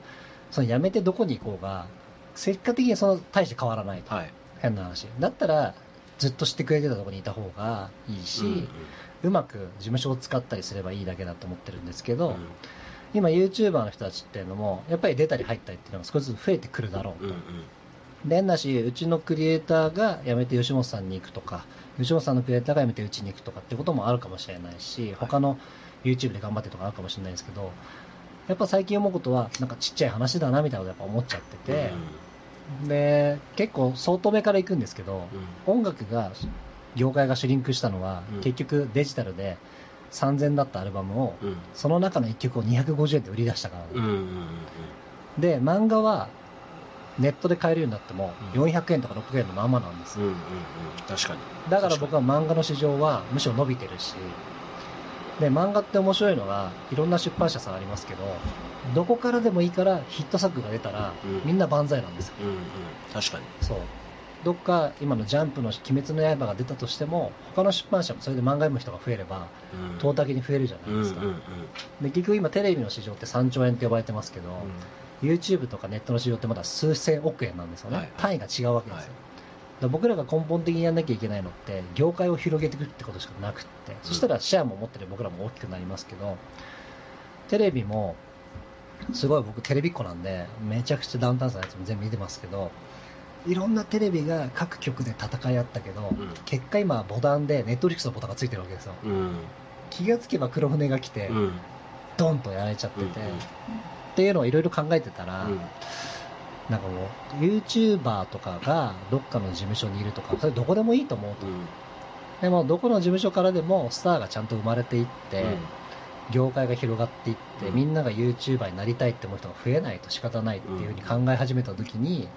その辞めてどこに行こうが結果的にその大して変わらないと、はい。変な話。だったらずっと知ってくれてたところにいた方がいいし、うんううんまく事務所を使ったりすればいいだけだと思ってるんですけど、うん。今 YouTuber の人たちっていうのもやっぱり出たり入ったりっていうのが少しずつ増えてくるだろうと、うんうん。で変なしうちのクリエイターが辞めて吉本さんに行くとか吉本さんのクリエイターが辞めてうちに行くとかっていうこともあるかもしれないし他の YouTube で頑張ってとかあるかもしれないですけどやっぱ最近思うことはなんかちっちゃい話だなみたいなことやっぱ思っちゃってて、で結構相当目から行くんですけど、音楽が業界がシュリンクしたのは、うん。結局デジタルで3000だったアルバムを、うん。その中の1曲を250円で売り出したから。なんで漫画はネットで買えるようになってもうん。400円とか600円のままなんです。よ、うんうんうん。確かに。だから僕は漫画の市場はむしろ伸びてるしで漫画って面白いのがいろんな出版社さんありますけどどこからでもいいからヒット作が出たら、うん。みんな万歳なんですよ。うんうん。確かに。そう。どっか今のジャンプの「鬼滅の刃」が出たとしても他の出版社もそれで漫画読む人が増えればうん。トータルに増えるじゃなうんうんいですか、うんで結局今テレビの市場って3兆円って呼ばれてますけど、YouTube とかネットの市場ってまだ数千億円なんですよね、はい単位が違うわけですよ、はいら僕らが根本的にやんなきゃいけないのって業界を広げていくってことしかなくって、そしたらシェアも持ってる僕らも大きくなりますけどテレビもすごい僕テレビっ子なんでめちゃくちゃダウンタウンさんのやつも全部見てますけどいろんなテレビが各局で戦い合ったけど、ん。結果今ボタンでネットリックスのボタンがついてるわけですよ。うん。気がつけば黒船が来て、うん。ドンとやられちゃってて、うん。うんっていうのをいろいろ考えてたら、なんかもう YouTuber とかがどっかの事務所にいるとかそれどこでもいいと思うと、でもどこの事務所からでもスターがちゃんと生まれていって、業界が広がっていって、うん。みんなが YouTuber になりたいって思う人が増えないと仕方ないっていうふうに考え始めた時に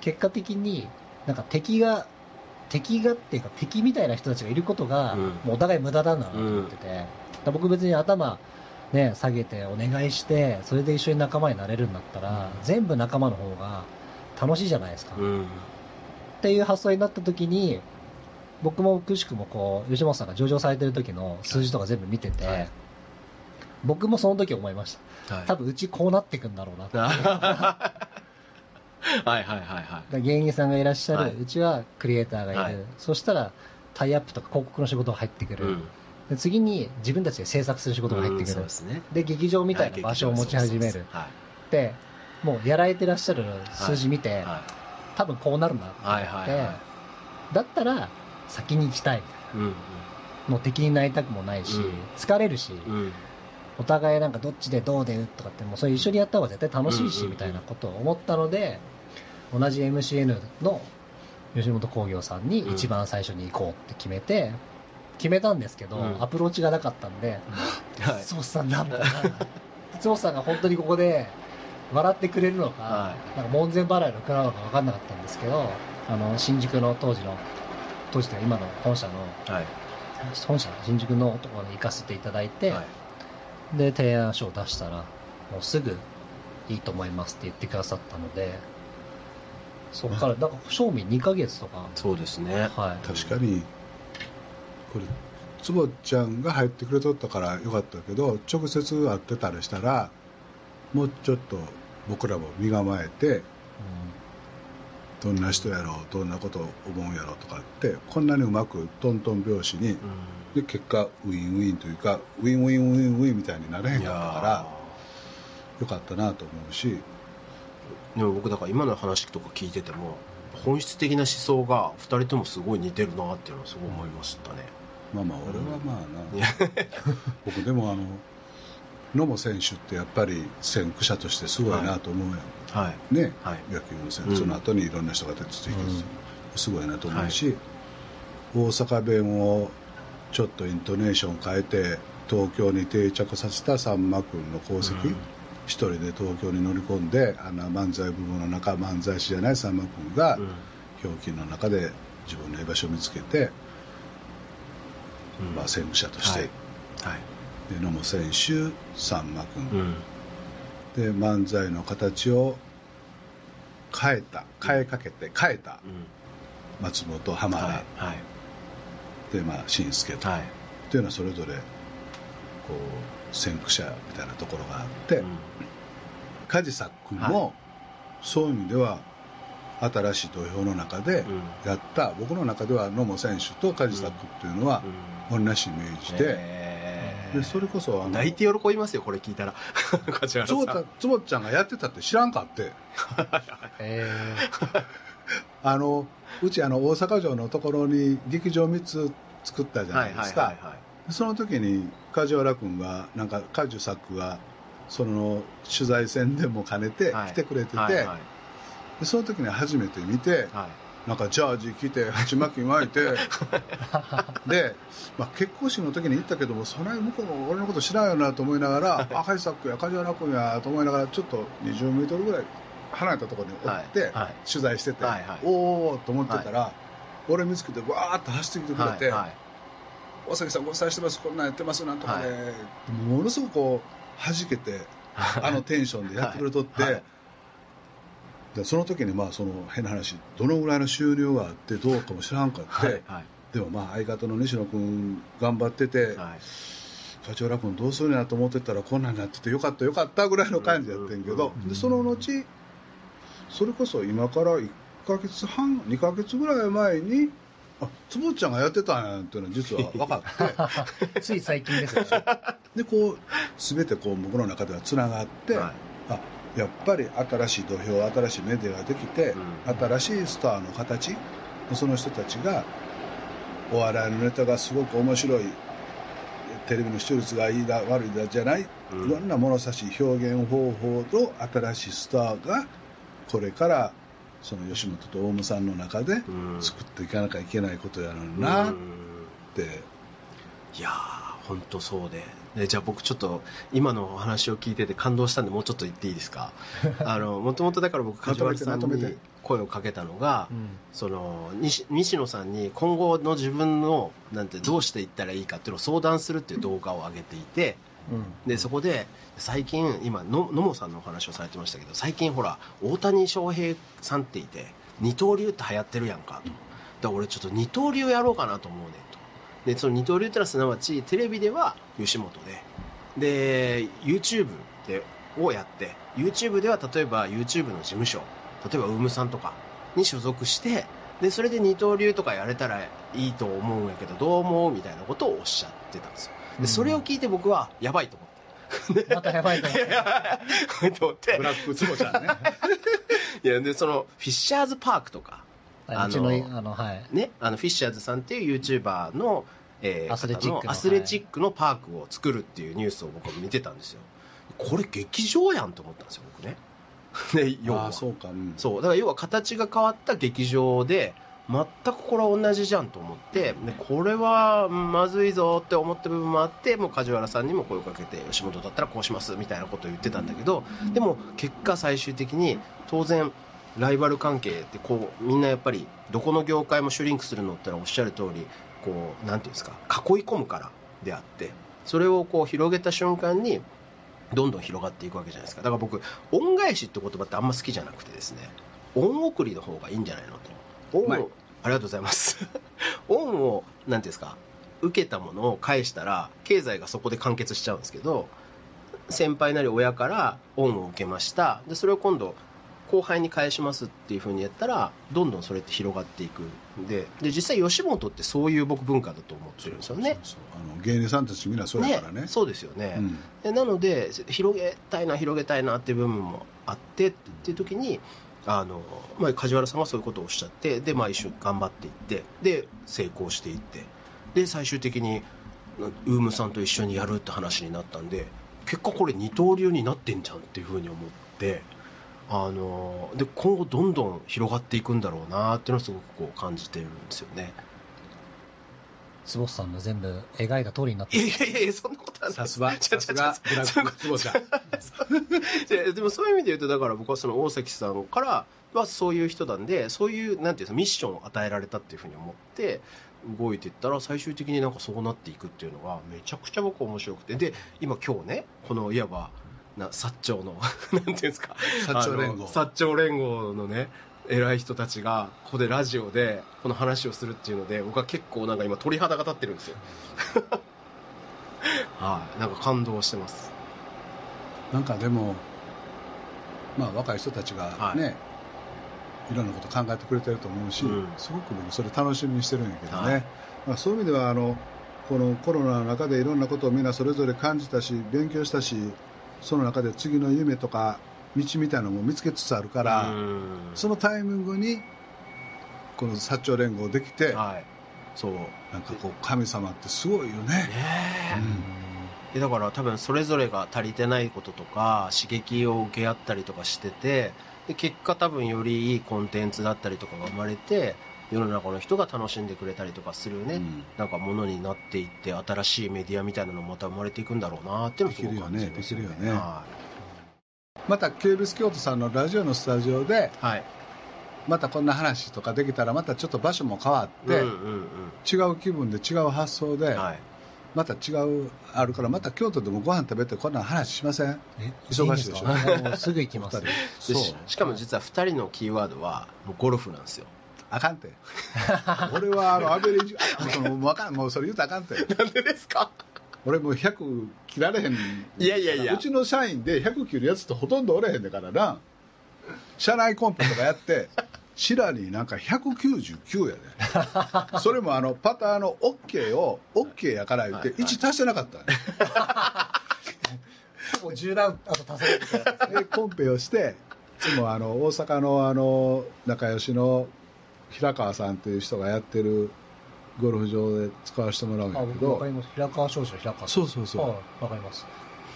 結果的になんか敵が敵がっていうか敵みたいな人たちがいることが、うん。もうお互い無駄だなと思ってて、僕別に頭ね、下げてお願いしてそれで一緒に仲間になれるんだったら、全部仲間の方が楽しいじゃないですか、うん。うんっていう発想になった時に僕もくしくもこう吉本さんが上場されてる時の数字とか全部見てて、はい。僕もその時思いました。はい。多分うちこうなっていくんだろうなって。はいはいはいはいで芸人さんがいらっしゃる、はい。うちはクリエイターがいる、はい。そしたらタイアップとか広告の仕事が入ってくる、うん。で次に自分たちで制作する仕事が入ってくる、うんですね。で劇場みたいな場所を持ち始める、はいでもうやられてらっしゃる数字見て、は多分こうなるなっていはいはいはだったら先に行きたい。いうん。もう敵になりたくもないし、うん。疲れるし、うん。お互いなんかどっちでどうでとかってもうそれ一緒にやった方が絶対楽しいし、みたいなことを思ったので同じ MCN の吉本興業さんに一番最初に行こうって決めて、決めたんですけど、うん。アプローチがなかったんで、はいそうさんなんだな 松本さんが本当にここで笑ってくれるのか、はなんか門前払いのくなのか分かんなかったんですけど、あの、新宿の当時の、当時というか今の本社の、はい。本社、新宿のところに行かせていただいて、はい。で、提案書を出したら、もうすぐいいと思いますって言ってくださったので、そこから、だから、賞味2ヶ月とか、そうですね。はい。確かにこれ坪ちゃんが入ってくれとったからよかったけど直接会ってたりしたらもうちょっと僕らも身構えてどんな人やろうどんなこと思うんやろうとかってこんなにうまくトントン拍子に、うん。で結果ウィンウィンというかウィンウィンウィンウィンみたいになれへんかったからよかったなと思うし。でも僕だから今の話とか聞いてても本質的な思想が2人ともすごい似てるなっていうのはすごい思いましたね、まあまあ俺はまあな、僕でもあの野茂選手ってやっぱり先駆者としてすごいなと思うやん、はい。ね、はい。野球の選うん。手、その後にいろんな人が出てきて、うん。すごいなと思うし、大阪弁をちょっとイントネーション変えて東京に定着させたさんま君の功績、うん。一人で東京に乗り込んであの漫才部分の中漫才師じゃないさんま君が、うん。ひょうきんの中で自分の居場所を見つけて、うん。まあ、先駆者として、はい。で野茂選手さんま君、うん。で漫才の形を変えた。変えかけて変えた。うん。松本浜田、はい。はい。でまあ新助と、はい。っていうのはそれぞれこう先駆者みたいなところがあって、うん。梶作君も、そういう意味では新しい土俵の中でうん。やった、僕の中では野茂選手と梶作君っていうのは同じイメージで,、でそれこそ泣いて喜びますよこれ聞いたら。坪田坪ちゃんがやってたって知らんかって。え あのうちあの大阪城のところに劇場3つ作ったじゃないですか、はいはいはいはい。その時に梶原君がなんか梶作がその取材戦でも兼ねてはい。来てくれてて、はいはい。でその時に初めて見て、はいなんかジャージ着て鉢巻き巻いて で、まあ、結婚式の時に行ったけどもそんなに向こうも俺のこと知らんよなと思いながら あ梶作や梶原君やと思いながらちょっと20メートルぐらい離れたところにおって、はいはい。取材してて、はいはい。おおと思ってたら、俺見つけてわーっと走ってきてくれて、はいはい大崎さんご伝えしてますこんなんやってますなんとかで、はものすごくこう弾けてあのテンションでやってくれとって、はい。はいでその時にまあその変な話どのぐらいの収入があってどうかも知らんかって、はいはい。でもまあ相方の西野君頑張ってて、はい。課長ら君どうするんやと思ってたらこんなんになっててよかったよかったぐらいの感じやってんけど、うん。でその後それこそ今から1ヶ月半2ヶ月ぐらい前にあ坪ちゃんがやってたんやっていうのは実は分かって。ー つい最近ですよね。でこう全てこう僕の中ではつながって、はい。あやっぱり新しい土俵新しいメディアができて、うん。新しいスターの形その人たちがお笑いのネタがすごく面白いテレビの視聴率がいいだ悪いだじゃない、うん。いろんな物差し表現方法と新しいスターがこれからその吉本とオウムさんの中でうん。作っていかなきゃいけないことやのになっうん。て、いやー本当そうで。でじゃあ僕ちょっと今のお話を聞いてて感動したんでもうちょっと言っていいですか？あのもともとだから僕梶原さんに声をかけたのが、うん。その西西野さんに今後の自分のなんてどうしていったらいいかっていうのを相談するっていう動画を上げていてでそこで最近今の野茂さんのお話をされてましたけど最近ほら大谷翔平さんっていて二刀流って流行ってるやんかと。だから俺ちょっと二刀流やろうかなと思うねん。とでその二刀流ってのはすなわちテレビでは吉本で。で YouTube でをやって YouTube では例えば YouTube の事務所例えばウームさんとかに所属してでそれで二刀流とかやれたらいいと思うんやけどどう思うみたいなことをおっしゃってたんですよ。でそれを聞いて僕はやばいと思って。またやばいと思って。と思って。ブラック坪ちゃんね。いやでそのフィッシャーズパークとかあの、あの、はい。ねあのフィッシャーズさんっていう YouTuber の、えーアスレチックアスレチックのパークを作るっていうニュースを僕は見てたんですよ。これ劇場やんと思ったんですよ僕ね。で要は。そうか、うん。そう。だから要は形が変わった劇場で全くこれは同じじゃんと思ってでこれはまずいぞって思った部分もあってもう梶原さんにも声をかけて吉本だったらこうしますみたいなことを言ってたんだけどでも結果最終的に当然ライバル関係ってこうみんなやっぱりどこの業界もシュリンクするのってのはおっしゃる通りこうなんていうんですか囲い込むからであってそれをこう広げた瞬間にどんどん広がっていくわけじゃないですか。だから僕恩返しって言葉ってあんま好きじゃなくてですね恩送りの方がいいんじゃないのと。恩をありがとうございます。恩をなんていうんですか受けたものを返したら経済がそこで完結しちゃうんですけど先輩なり親から恩を受けました。でそれを今度後輩に返しますっていうふうにやったらどんどんそれって広がっていくんでで実際吉本ってそういう僕文化だと思ってるんですよね。そうそうあの芸人さんたちみんなそうやからね。そうですよね、うん。でなので広げたいな広げたいなっていう部分もあってっていう時にあの、まあ、梶原さんがそういうことをおっしゃってで、まあ、一緒に頑張っていってで成功していってで最終的にウームさんと一緒にやるって話になったんで結果これ二刀流になってんじゃんっていうふうに思ってあので今後どんどん広がっていくんだろうなっていうのをすごくこう感じてるんですよね。坪さんの全部描いた通りになってる。いやいやいやそんなことはない。さすが さすがブラック坪ちゃん。いやでもそういう意味で言うとだから僕はその大崎さんからはそういう人なんでそういうなんていうんですかミッションを与えられたっていうふうに思って動いていったら最終的になんかそうなっていくっていうのがめちゃくちゃ僕面白くて。で今今日ねこのいわばな薩長の なんていうんですか。薩長連合。薩長連合のね偉い人たちがここでラジオでこの話をするっていうので僕は結構なんか今鳥肌が立ってるんですよ。はい。なんか感動してます。なんかでも、まあ、若い人たちがね、い、ろんなこと考えてくれてると思うし、うん。すごく僕それ楽しみにしてるんやけどね、はい。まあ、そういう意味ではあのこのコロナの中でいろんなことをみんなそれぞれ感じたし勉強したしその中で次の夢とか道みたいなのも見つけつつあるから、うん。そのタイミングにこの薩長連合できて、はい。そうなんかこう神様ってすごいよね。ねえ。うん。でだから多分それぞれが足りてないこととか刺激を受け合ったりとかしててで結果多分よりいいコンテンツだったりとかが生まれて世の中の人が楽しんでくれたりとかするね、うん。なんかものになっていって新しいメディアみたいなのもまた生まれていくんだろうなっていうのをすごく感じますできるよねできるよね。はまた KBS 京都さんのラジオのスタジオでい、はい。またこんな話とかできたらまたちょっと場所も変わって、うんうん違う気分で違う発想で、うんはい。また違うあるからまた京都でもご飯食べてこんな話しません？え忙しいでしょ。いん すぐ行きます。しかも実は2人のキーワードはもうゴルフなんですよあかんて。俺はあのアベレージあそのもうわかんもうそれ言うたらあかんて。なんでですか？俺もう100切られへん。いやいやいや。うちの社員で100切るやつってほとんどおれへんねんからな。社内コンペとかやって シラになんか199やで。それもあのパターの OK を OK やから言ってはいはい。1足してなかった。ねもう10段あと足せるみたいなでコンペをしていつもあの大阪のあの仲良しの平川さんっていう人がやってるゴルフ場で使わせてもらうんあやけど。僕わかります。平川少女平川そうそうそう。はいわかります。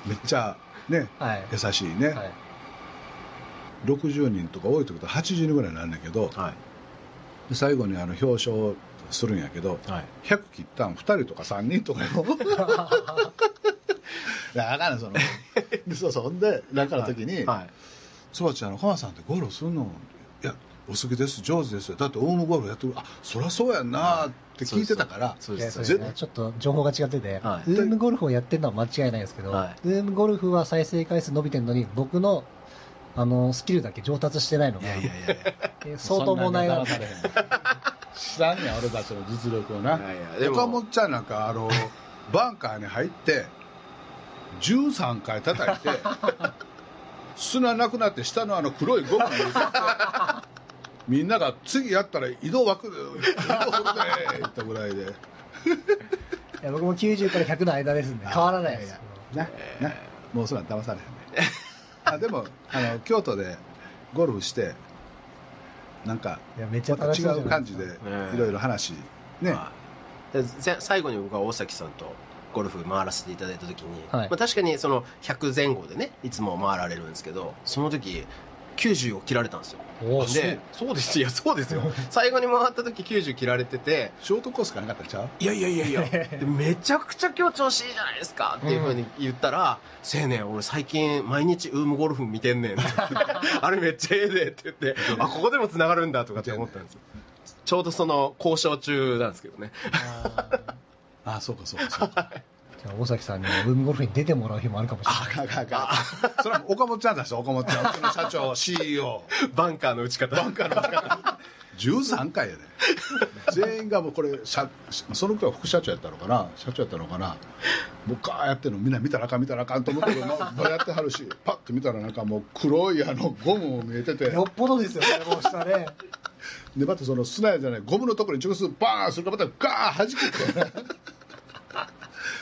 めっちゃねはい。優しいね、はい。60人とか多い時と80人ぐらいになるんだけど。はい。で最後にあの表彰するんやけど。はい。100切ったん2人とか3人とかよ。いやあかんねんその。でそうそんでなんかの時にはい「そばちゃんの浜さんってゴルフすんの?」いやお好きです。上手です。よだってオウムゴルフやってる。あそりゃそうやんなって聞いてたから。そうです。そうですそれねちょっと情報が違ってて、はい。ウームゴルフをやってるのは間違いないですけど、はい。ウームゴルフは再生回数伸びてるのに僕のあのスキルだけ上達してないのがいやいやいや相当問題があるそんなんに騙されへん知ら。んねん俺たちの実力をな。岡本ちゃんなんかあの バンカーに入って13回叩いて 砂なくなって下のあの黒いゴムに入れてみんなが次やったら移動枠で移動するで言ったぐらいで。いや僕も90から100の間ですんで変わらないです。よなな。もうそんなん騙されへんね。あでもあの京都でゴルフしてなんかいやめっちゃまた違う感じでええ。いろいろ話ね、最後に僕は大崎さんとゴルフ回らせていただいた時に、はい。まあ、確かにその100前後でねいつも回られるんですけどその時90を切られたんですよ。でそう。ですいやそうですよ。最後に回った時90切られててショートコースがなか。ったんちゃういやいやいやいや。でめちゃくちゃ今日調子いいじゃないですか。っていうふうに言ったら「青年俺最近毎日ウームゴルフ見てんねん」って。あれめっちゃええで」って言って「あここでも繋がるんだ」とかって思ったんですよ。ちょうどその交渉中なんですけどね。ああそうかそうかそうか大崎さんにもウームゴルフに出てもらう日もあるかもしれない。あかそれは岡本ちゃんだし岡本ちゃん。うちの社長 CEO バンカーの打ち方。バンカーの打ち方。13回やで。全員がもうこれ社その時は副社長やったのかな？社長やったのかな？もうガーやってるのみんな見たらあかん見たらあかんと思ってる。の もやってはるしパッと見たらなんかもう黒いあのゴムも見えてて。よっぽどですよねもう下ね。でまたその砂やじゃないゴムのところに直接バーンするからまたガーン弾くって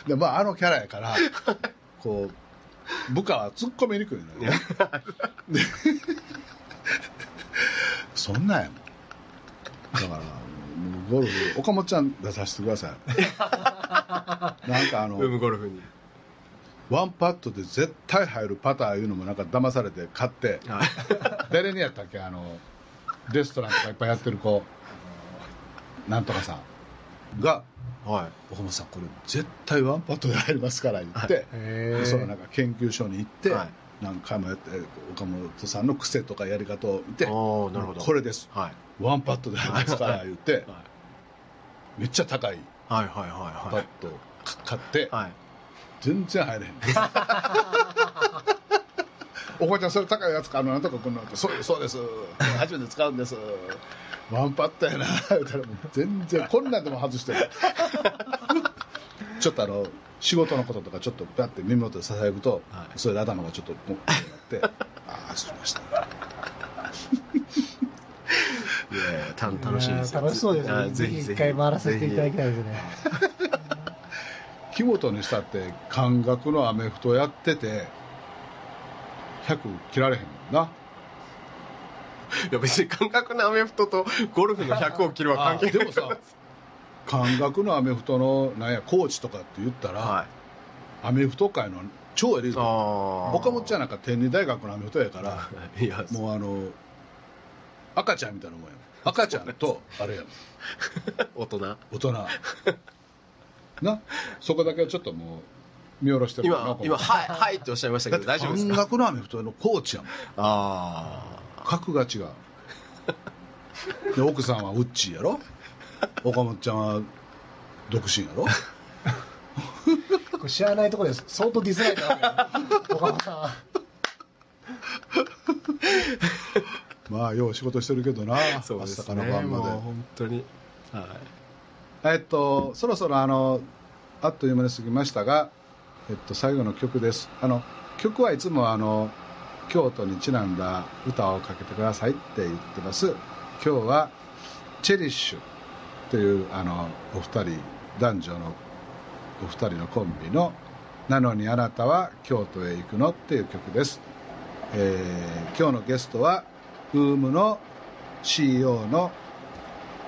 でまああのキャラやからこう部下は突っ込みにくいのよ。そんなんやもん。だからもうゴルフ岡本ちゃん出させてください。なんかあのゴルフに。ワンパットで絶対入るパターいうのもなんか騙されて買ってはい。誰にやったっけ？あのレストランとかいっぱいやってる子。なんとかさんがはい「岡本さんこれ絶対ワンパットで入りますから」言って、へでそのなんか研究所に行って、はい。何回もやって岡本さんの癖とかやり方を見てなるほど。これです。はい。ワンパットで入りますから言ってはい。めっちゃ高いはいはいパはい。ットを買ってはい。全然入れへん おばちゃんそれ高いやつかあのなんとかこんなってそうですそうです。初めて使うんです。ワンパットやな。言ったらもう全然こんなんでも外してる。ちょっとあの仕事のこととかちょっとパッて耳元でささやくと、はい。それで頭がちょっともうってなって ああしました。いやいやた楽しいですよ。楽しそうですね。あぜひぜひ。一回回らせていただきたいですね。木本にしたって感覚のアメフトやってて100切られへんもんな。いや別に感覚のアメフトとゴルフの100を切るは関係ない。でもさ感覚のアメフトのなんやコーチとかって言ったら、はい。アメフト界の超エリート。岡本ちゃんなんか天理大学のアメフトやから いやもうあの赤ちゃんみたいなもんや赤ちゃんとあれや 大人。大人。な？そこだけはちょっともう見下ろしてる今今はいはいっておっしゃいましたけど大丈夫です感か覚のアメフトのコーチやもん。あ格が違う。で奥さんはウッチーやろ？岡本ちゃんは独身やろ？これ知らないところです相当ディスられたわけね岡本さん。はまあよう仕事してるけどなあそうですね朝から晩まで。もう本当に。はい。えっと、そろそろあのあっという間に過ぎましたが、えっと、最後の曲です。あの曲はいつもあの京都にちなんだ歌をかけてくださいって言ってます。今日は「チェリッシュ」というあのお二人男女のお二人のコンビの「なのにあなたは京都へ行くの」っていう曲です、えー今日のゲストはウームの CEO の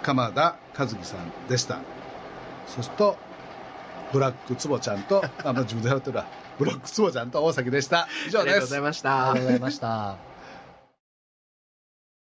鎌田和樹さんでした。そうするとブラックつぼちゃんとあ、まあ、自分でやってるわブラックつぼちゃんと大崎でした。以上です。ありがとうございました。ありがとうございました